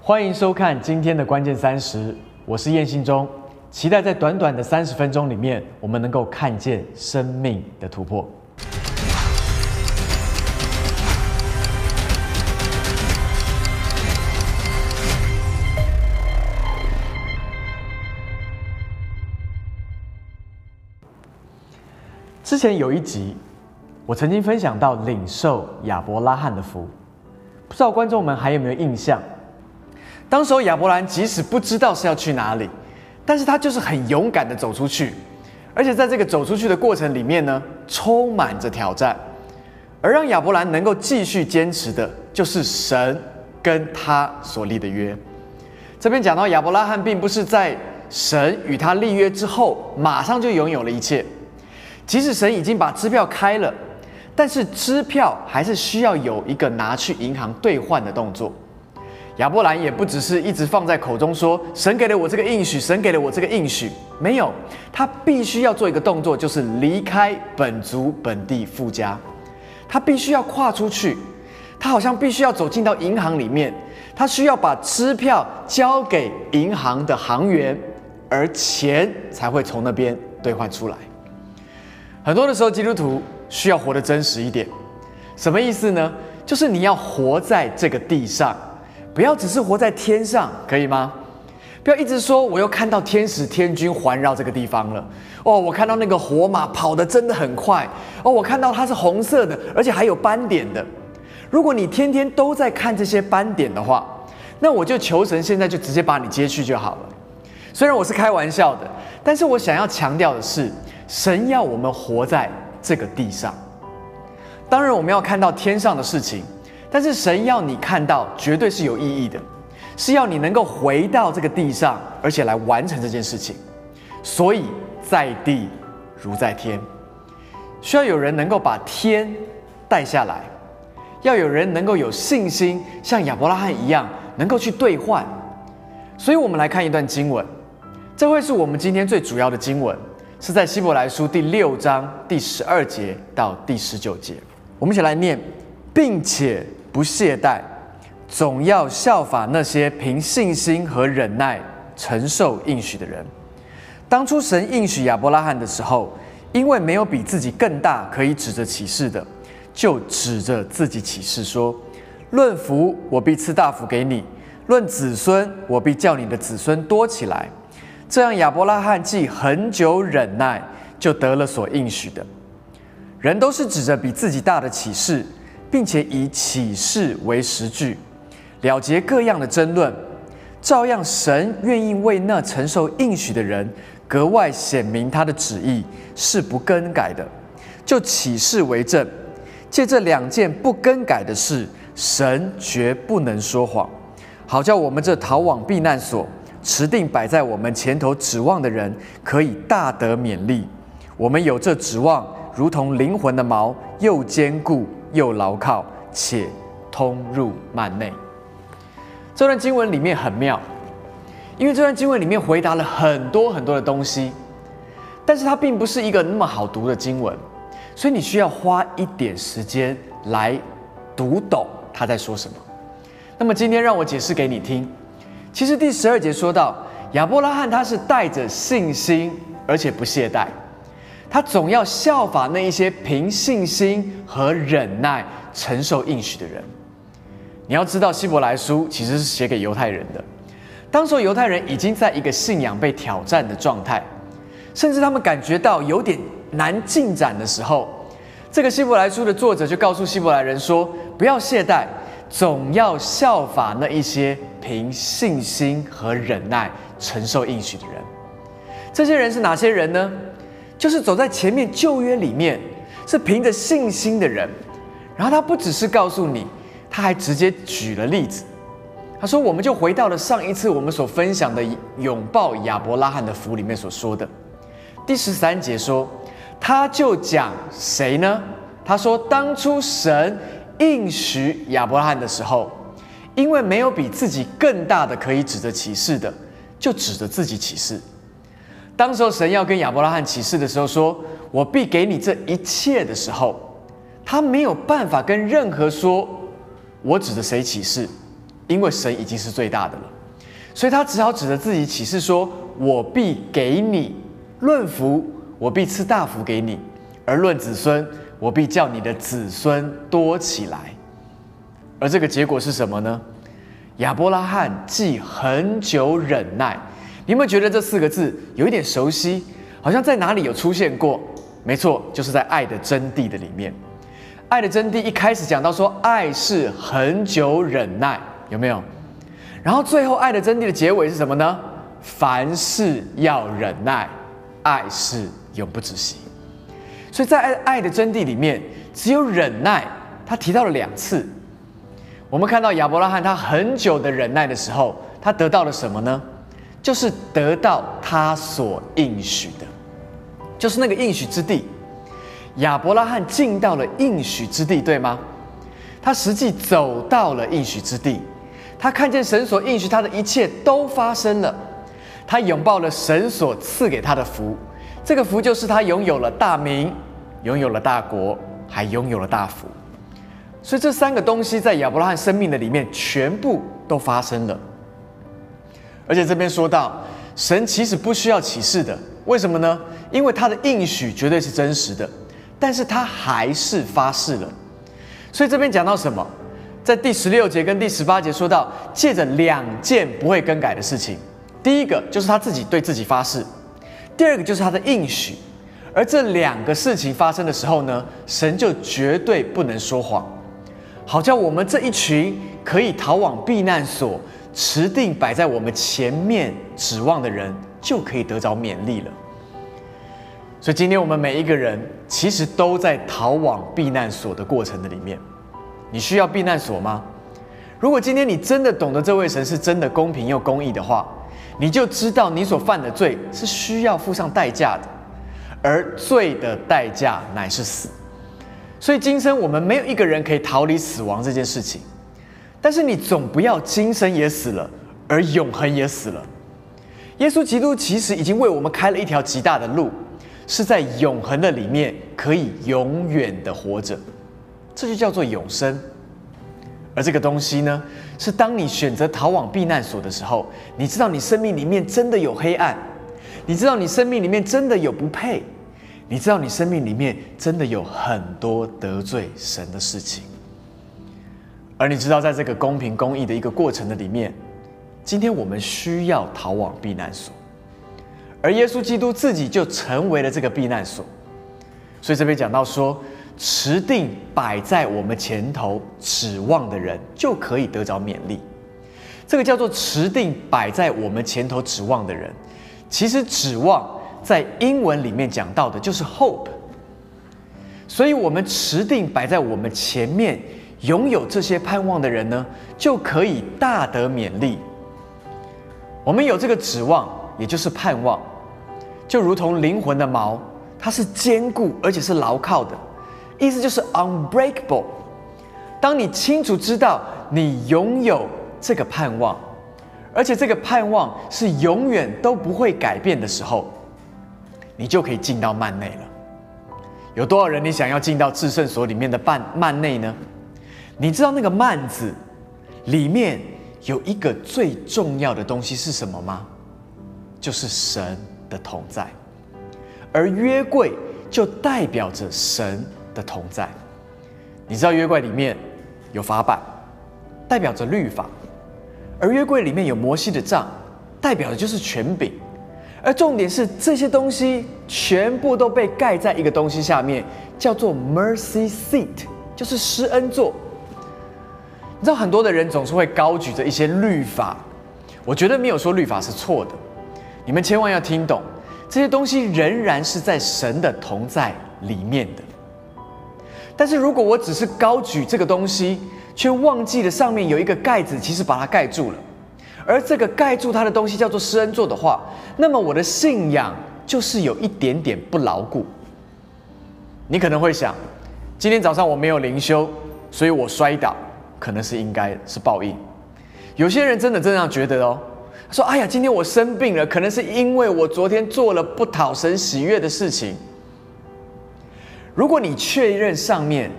欢迎收看今天的关键三十，我是燕信忠，期待在短短的三十分钟里面，我们能够看见生命的突破。之前有一集，我曾经分享到领受亚伯拉罕的福，不知道观众们还有没有印象？当时候亚伯兰即使不知道是要去哪里，但是他就是很勇敢的走出去，而且在这个走出去的过程里面呢，充满着挑战，而让亚伯兰能够继续坚持的，就是神跟他所立的约。这边讲到亚伯拉罕并不是在神与他立约之后，马上就拥有了一切。即使神已经把支票开了，但是支票还是需要有一个拿去银行兑换的动作。亚伯兰也不只是一直放在口中说神给了我这个应许，神给了我这个应许，没有，他必须要做一个动作，就是离开本族本地富家，他必须要跨出去，他好像必须要走进到银行里面，他需要把支票交给银行的行员，而钱才会从那边兑换出来。很多的时候，基督徒需要活得真实一点。什么意思呢？就是你要活在这个地上，不要只是活在天上，可以吗？不要一直说我又看到天使天军环绕这个地方了。哦，我看到那个火马跑得真的很快。哦，我看到它是红色的，而且还有斑点的。如果你天天都在看这些斑点的话，那我就求神现在就直接把你接去就好了。虽然我是开玩笑的，但是我想要强调的是。神要我们活在这个地上，当然我们要看到天上的事情，但是神要你看到绝对是有意义的，是要你能够回到这个地上，而且来完成这件事情。所以在地如在天，需要有人能够把天带下来，要有人能够有信心，像亚伯拉罕一样，能够去兑换。所以我们来看一段经文，这会是我们今天最主要的经文。是在希伯来书第六章第十二节到第十九节，我们一起来念，并且不懈怠，总要效法那些凭信心和忍耐承受应许的人。当初神应许亚伯拉罕的时候，因为没有比自己更大可以指着启示的，就指着自己启示说：“论福，我必赐大福给你；论子孙，我必叫你的子孙多起来。”这样，亚伯拉罕既很久忍耐，就得了所应许的。人都是指着比自己大的启示，并且以启示为实据，了结各样的争论。照样，神愿意为那承受应许的人格外显明他的旨意，是不更改的。就启示为证，借这两件不更改的事，神绝不能说谎，好叫我们这逃往避难所。持定摆在我们前头指望的人，可以大得勉励。我们有这指望，如同灵魂的锚，又坚固又牢靠，且通入幔内。这段经文里面很妙，因为这段经文里面回答了很多很多的东西，但是它并不是一个那么好读的经文，所以你需要花一点时间来读懂他在说什么。那么今天让我解释给你听。其实第十二节说到亚伯拉罕，他是带着信心，而且不懈怠，他总要效法那一些凭信心和忍耐承受应许的人。你要知道，希伯来书其实是写给犹太人的，当时犹太人已经在一个信仰被挑战的状态，甚至他们感觉到有点难进展的时候，这个希伯来书的作者就告诉希伯来人说：不要懈怠。总要效法那一些凭信心和忍耐承受应许的人。这些人是哪些人呢？就是走在前面旧约里面，是凭着信心的人。然后他不只是告诉你，他还直接举了例子。他说：“我们就回到了上一次我们所分享的拥抱亚伯拉罕的福里面所说的第十三节说，他就讲谁呢？他说当初神。”应许亚伯拉罕的时候，因为没有比自己更大的可以指着启示的，就指着自己启示。当时候神要跟亚伯拉罕启示的时候，说我必给你这一切的时候，他没有办法跟任何说，我指着谁启示，因为神已经是最大的了，所以他只好指着自己起誓说：“我必给你论福，我必赐大福给你；而论子孙，我必叫你的子孙多起来。”而这个结果是什么呢？亚伯拉罕既很久忍耐，你有没有觉得这四个字有一点熟悉？好像在哪里有出现过？没错，就是在《爱的真谛》的里面。《爱的真谛》一开始讲到说，爱是很久忍耐，有没有？然后最后，《爱的真谛》的结尾是什么呢？凡事要忍耐，爱是永不止息。所以在《爱爱的真谛》里面，只有忍耐，他提到了两次。我们看到亚伯拉罕他很久的忍耐的时候，他得到了什么呢？就是得到他所应许的，就是那个应许之地。亚伯拉罕进到了应许之地，对吗？他实际走到了应许之地，他看见神所应许他的一切都发生了，他拥抱了神所赐给他的福。这个福就是他拥有了大名，拥有了大国，还拥有了大福。所以这三个东西在亚伯拉罕生命的里面全部都发生了，而且这边说到，神其实不需要启示的，为什么呢？因为他的应许绝对是真实的，但是他还是发誓了。所以这边讲到什么？在第十六节跟第十八节说到，借着两件不会更改的事情，第一个就是他自己对自己发誓，第二个就是他的应许。而这两个事情发生的时候呢，神就绝对不能说谎。好叫我们这一群可以逃往避难所、持定摆在我们前面指望的人，就可以得着勉励了。所以今天我们每一个人其实都在逃往避难所的过程的里面。你需要避难所吗？如果今天你真的懂得这位神是真的公平又公义的话，你就知道你所犯的罪是需要付上代价的，而罪的代价乃是死。所以今生我们没有一个人可以逃离死亡这件事情，但是你总不要今生也死了，而永恒也死了。耶稣基督其实已经为我们开了一条极大的路，是在永恒的里面可以永远的活着，这就叫做永生。而这个东西呢，是当你选择逃往避难所的时候，你知道你生命里面真的有黑暗，你知道你生命里面真的有不配。你知道你生命里面真的有很多得罪神的事情，而你知道在这个公平公义的一个过程的里面，今天我们需要逃往避难所，而耶稣基督自己就成为了这个避难所。所以这边讲到说，持定摆在我们前头指望的人就可以得着勉励。这个叫做持定摆在我们前头指望的人，其实指望。在英文里面讲到的就是 hope，所以我们持定摆在我们前面，拥有这些盼望的人呢，就可以大得勉励。我们有这个指望，也就是盼望，就如同灵魂的锚，它是坚固而且是牢靠的，意思就是 unbreakable。当你清楚知道你拥有这个盼望，而且这个盼望是永远都不会改变的时候。你就可以进到幔内了。有多少人你想要进到至圣所里面的幔幔内呢？你知道那个幔子里面有一个最重要的东西是什么吗？就是神的同在，而约柜就代表着神的同在。你知道约柜里面有法版，代表着律法，而约柜里面有摩西的杖，代表的就是权柄。而重点是，这些东西全部都被盖在一个东西下面，叫做 mercy seat，就是施恩座。你知道，很多的人总是会高举着一些律法，我觉得没有说律法是错的。你们千万要听懂，这些东西仍然是在神的同在里面的。但是如果我只是高举这个东西，却忘记了上面有一个盖子，其实把它盖住了。而这个盖住它的东西叫做施恩座的话，那么我的信仰就是有一点点不牢固。你可能会想，今天早上我没有灵修，所以我摔倒，可能是应该是报应。有些人真的这样觉得哦，他说：“哎呀，今天我生病了，可能是因为我昨天做了不讨神喜悦的事情。”如果你确认上面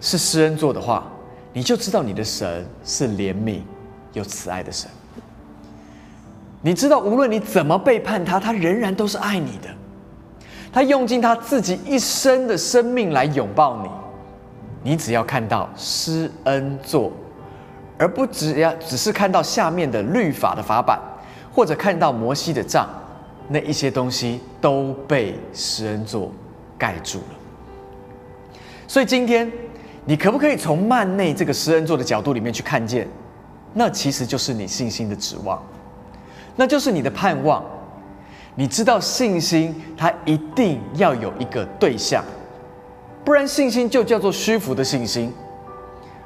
是施恩做的话，你就知道你的神是怜悯。又慈爱的神。你知道，无论你怎么背叛他，他仍然都是爱你的。他用尽他自己一生的生命来拥抱你。你只要看到施恩座，而不只要只是看到下面的律法的法版，或者看到摩西的杖，那一些东西都被施恩座盖住了。所以今天，你可不可以从曼内这个施恩座的角度里面去看见？那其实就是你信心的指望。那就是你的盼望，你知道信心它一定要有一个对象，不然信心就叫做虚浮的信心。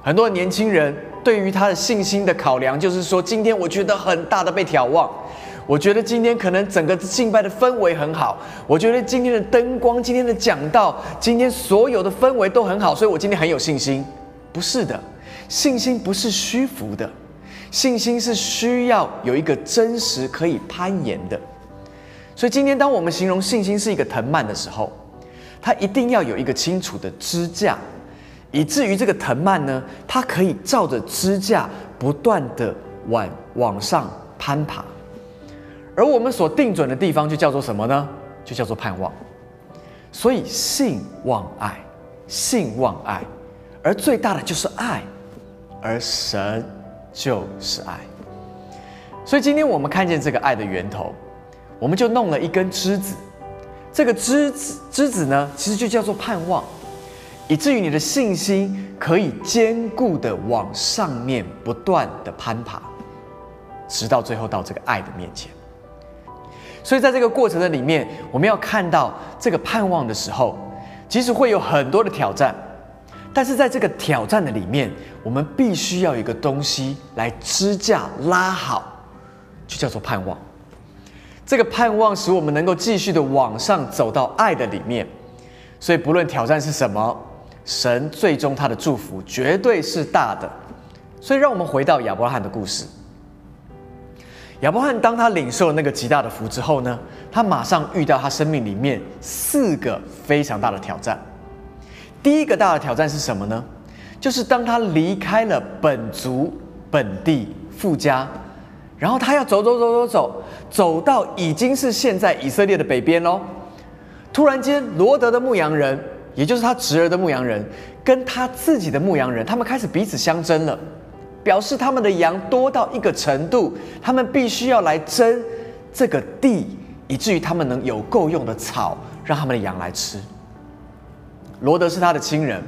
很多年轻人对于他的信心的考量，就是说，今天我觉得很大的被眺望，我觉得今天可能整个敬拜的氛围很好，我觉得今天的灯光、今天的讲道、今天所有的氛围都很好，所以我今天很有信心。不是的，信心不是虚浮的。信心是需要有一个真实可以攀岩的，所以今天当我们形容信心是一个藤蔓的时候，它一定要有一个清楚的支架，以至于这个藤蔓呢，它可以照着支架不断的往往上攀爬，而我们所定准的地方就叫做什么呢？就叫做盼望。所以信望爱，信望爱，而最大的就是爱，而神。就是爱，所以今天我们看见这个爱的源头，我们就弄了一根枝子。这个之子之子呢，其实就叫做盼望，以至于你的信心可以坚固的往上面不断的攀爬，直到最后到这个爱的面前。所以在这个过程的里面，我们要看到这个盼望的时候，其实会有很多的挑战。但是在这个挑战的里面，我们必须要一个东西来支架拉好，就叫做盼望。这个盼望使我们能够继续的往上走到爱的里面。所以不论挑战是什么，神最终他的祝福绝对是大的。所以让我们回到亚伯拉罕的故事。亚伯拉罕当他领受了那个极大的福之后呢，他马上遇到他生命里面四个非常大的挑战。第一个大的挑战是什么呢？就是当他离开了本族、本地、富家，然后他要走走走走走，走到已经是现在以色列的北边喽。突然间，罗德的牧羊人，也就是他侄儿的牧羊人，跟他自己的牧羊人，他们开始彼此相争了，表示他们的羊多到一个程度，他们必须要来争这个地，以至于他们能有够用的草，让他们的羊来吃。罗德是他的亲人，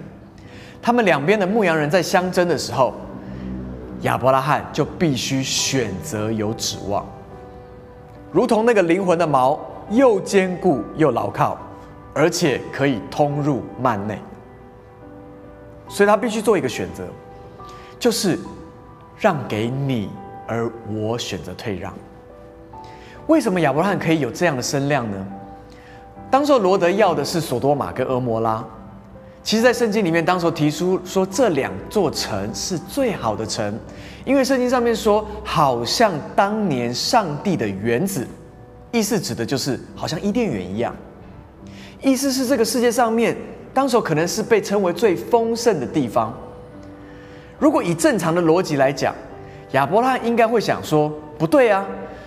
他们两边的牧羊人在相争的时候，亚伯拉罕就必须选择有指望，如同那个灵魂的锚，又坚固又牢靠，而且可以通入幔内，所以他必须做一个选择，就是让给你，而我选择退让。为什么亚伯拉罕可以有这样的身量呢？当时罗德要的是索多玛跟俄摩拉。其实，在圣经里面，当时提出说这两座城是最好的城，因为圣经上面说，好像当年上帝的园子，意思指的就是好像伊甸园一样，意思是这个世界上面，当时候可能是被称为最丰盛的地方。如果以正常的逻辑来讲，亚伯拉罕应该会想说，不对啊，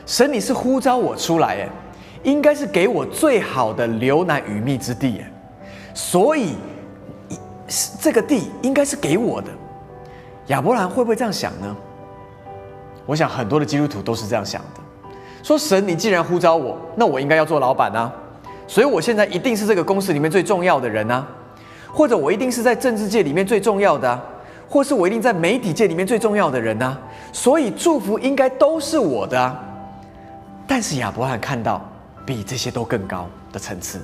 神你是呼召我出来，哎，应该是给我最好的流奶与蜜之地，哎，所以。这个地应该是给我的，亚伯兰会不会这样想呢？我想很多的基督徒都是这样想的，说神，你既然呼召我，那我应该要做老板啊，所以我现在一定是这个公司里面最重要的人啊，或者我一定是在政治界里面最重要的，或是我一定在媒体界里面最重要的人啊，所以祝福应该都是我的啊。但是亚伯兰看到比这些都更高的层次，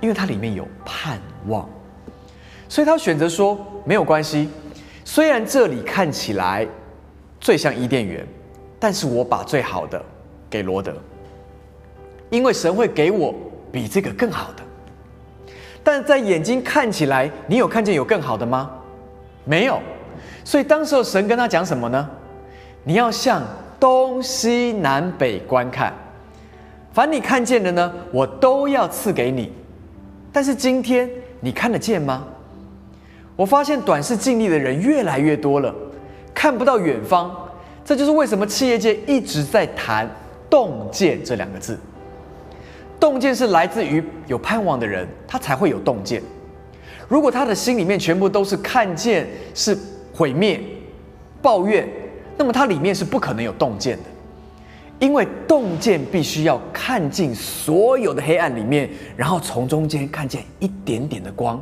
因为它里面有盼望。所以他选择说没有关系，虽然这里看起来最像伊甸园，但是我把最好的给罗德，因为神会给我比这个更好的。但在眼睛看起来，你有看见有更好的吗？没有。所以当时候神跟他讲什么呢？你要向东西南北观看，凡你看见的呢，我都要赐给你。但是今天你看得见吗？我发现短视尽力的人越来越多了，看不到远方，这就是为什么企业界一直在谈洞见这两个字。洞见是来自于有盼望的人，他才会有洞见。如果他的心里面全部都是看见是毁灭、抱怨，那么他里面是不可能有洞见的。因为洞见必须要看尽所有的黑暗里面，然后从中间看见一点点的光，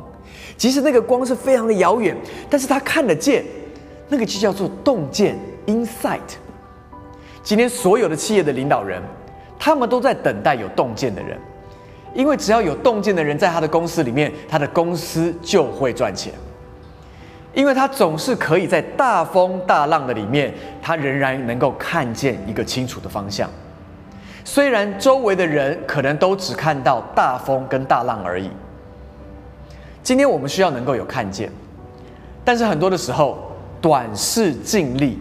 即使那个光是非常的遥远，但是他看得见，那个就叫做洞见 （insight）。今天所有的企业的领导人，他们都在等待有洞见的人，因为只要有洞见的人在他的公司里面，他的公司就会赚钱。因为他总是可以在大风大浪的里面，他仍然能够看见一个清楚的方向。虽然周围的人可能都只看到大风跟大浪而已。今天我们需要能够有看见，但是很多的时候短视尽力，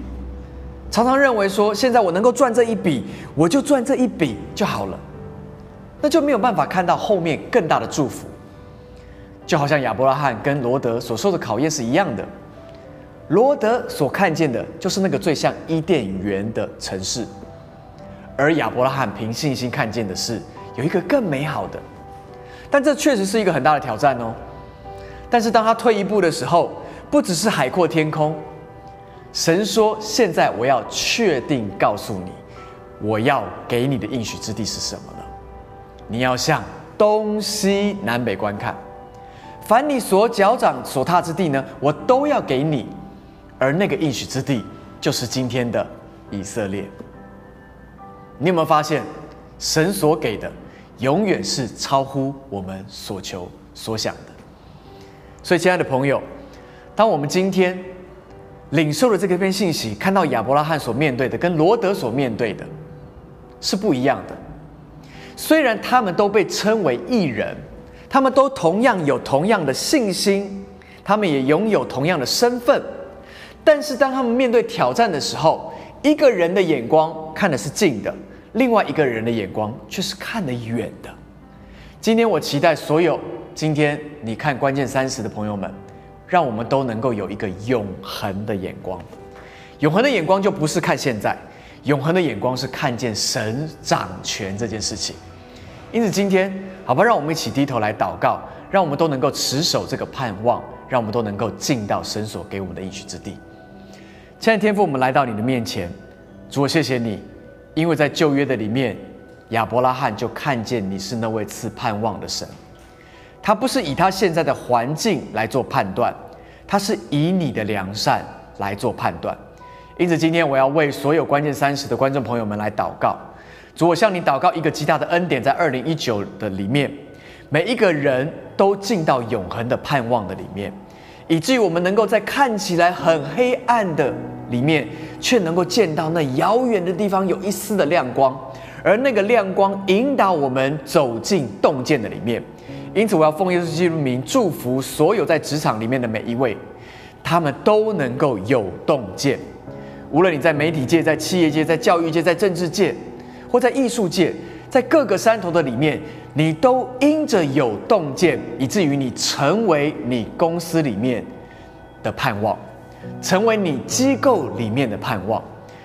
常常认为说现在我能够赚这一笔，我就赚这一笔就好了，那就没有办法看到后面更大的祝福。就好像亚伯拉罕跟罗德所受的考验是一样的，罗德所看见的就是那个最像伊甸园的城市，而亚伯拉罕凭信心看见的是有一个更美好的。但这确实是一个很大的挑战哦。但是当他退一步的时候，不只是海阔天空，神说：“现在我要确定告诉你，我要给你的应许之地是什么了。你要向东西南北观看。”凡你所脚掌所踏之地呢，我都要给你，而那个应许之地就是今天的以色列。你有没有发现，神所给的永远是超乎我们所求所想的？所以，亲爱的朋友，当我们今天领受了这个篇信息，看到亚伯拉罕所面对的跟罗德所面对的是不一样的。虽然他们都被称为异人。他们都同样有同样的信心，他们也拥有同样的身份，但是当他们面对挑战的时候，一个人的眼光看的是近的，另外一个人的眼光却是看得远的。今天我期待所有今天你看关键三十的朋友们，让我们都能够有一个永恒的眼光。永恒的眼光就不是看现在，永恒的眼光是看见神掌权这件事情。因此今天。好吧，让我们一起低头来祷告，让我们都能够持守这个盼望，让我们都能够进到神所给我们的应许之地。亲爱的天父，我们来到你的面前，主，我谢谢你，因为在旧约的里面，亚伯拉罕就看见你是那位赐盼望的神。他不是以他现在的环境来做判断，他是以你的良善来做判断。因此，今天我要为所有关键三十的观众朋友们来祷告。主，我向你祷告，一个极大的恩典，在二零一九的里面，每一个人都进到永恒的盼望的里面，以至于我们能够在看起来很黑暗的里面，却能够见到那遥远的地方有一丝的亮光，而那个亮光引导我们走进洞见的里面。因此，我要奉耶稣基督名祝福所有在职场里面的每一位，他们都能够有洞见。无论你在媒体界、在企业界、在教育界、在政治界。或在艺术界，在各个山头的里面，你都因着有洞见，以至于你成为你公司里面的盼望，成为你机构里面的盼望。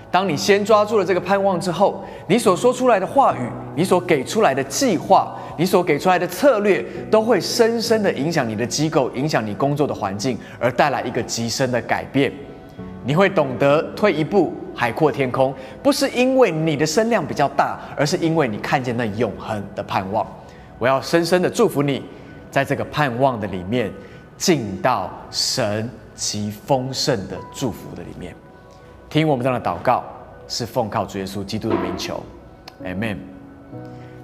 当你先抓住了这个盼望之后，你所说出来的话语，你所给出来的计划，你所给出来的策略，都会深深的影响你的机构，影响你工作的环境，而带来一个极深的改变。你会懂得退一步。海阔天空，不是因为你的声量比较大，而是因为你看见那永恒的盼望。我要深深的祝福你，在这个盼望的里面，进到神极丰盛的祝福的里面。听我们这样的祷告，是奉靠主耶稣基督的名求 M M，。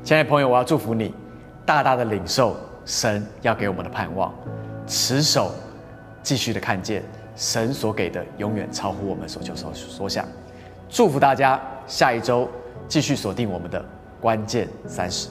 亲爱的朋友，我要祝福你，大大的领受神要给我们的盼望，持守，继续的看见神所给的，永远超乎我们所求所所想。祝福大家，下一周继续锁定我们的关键三十。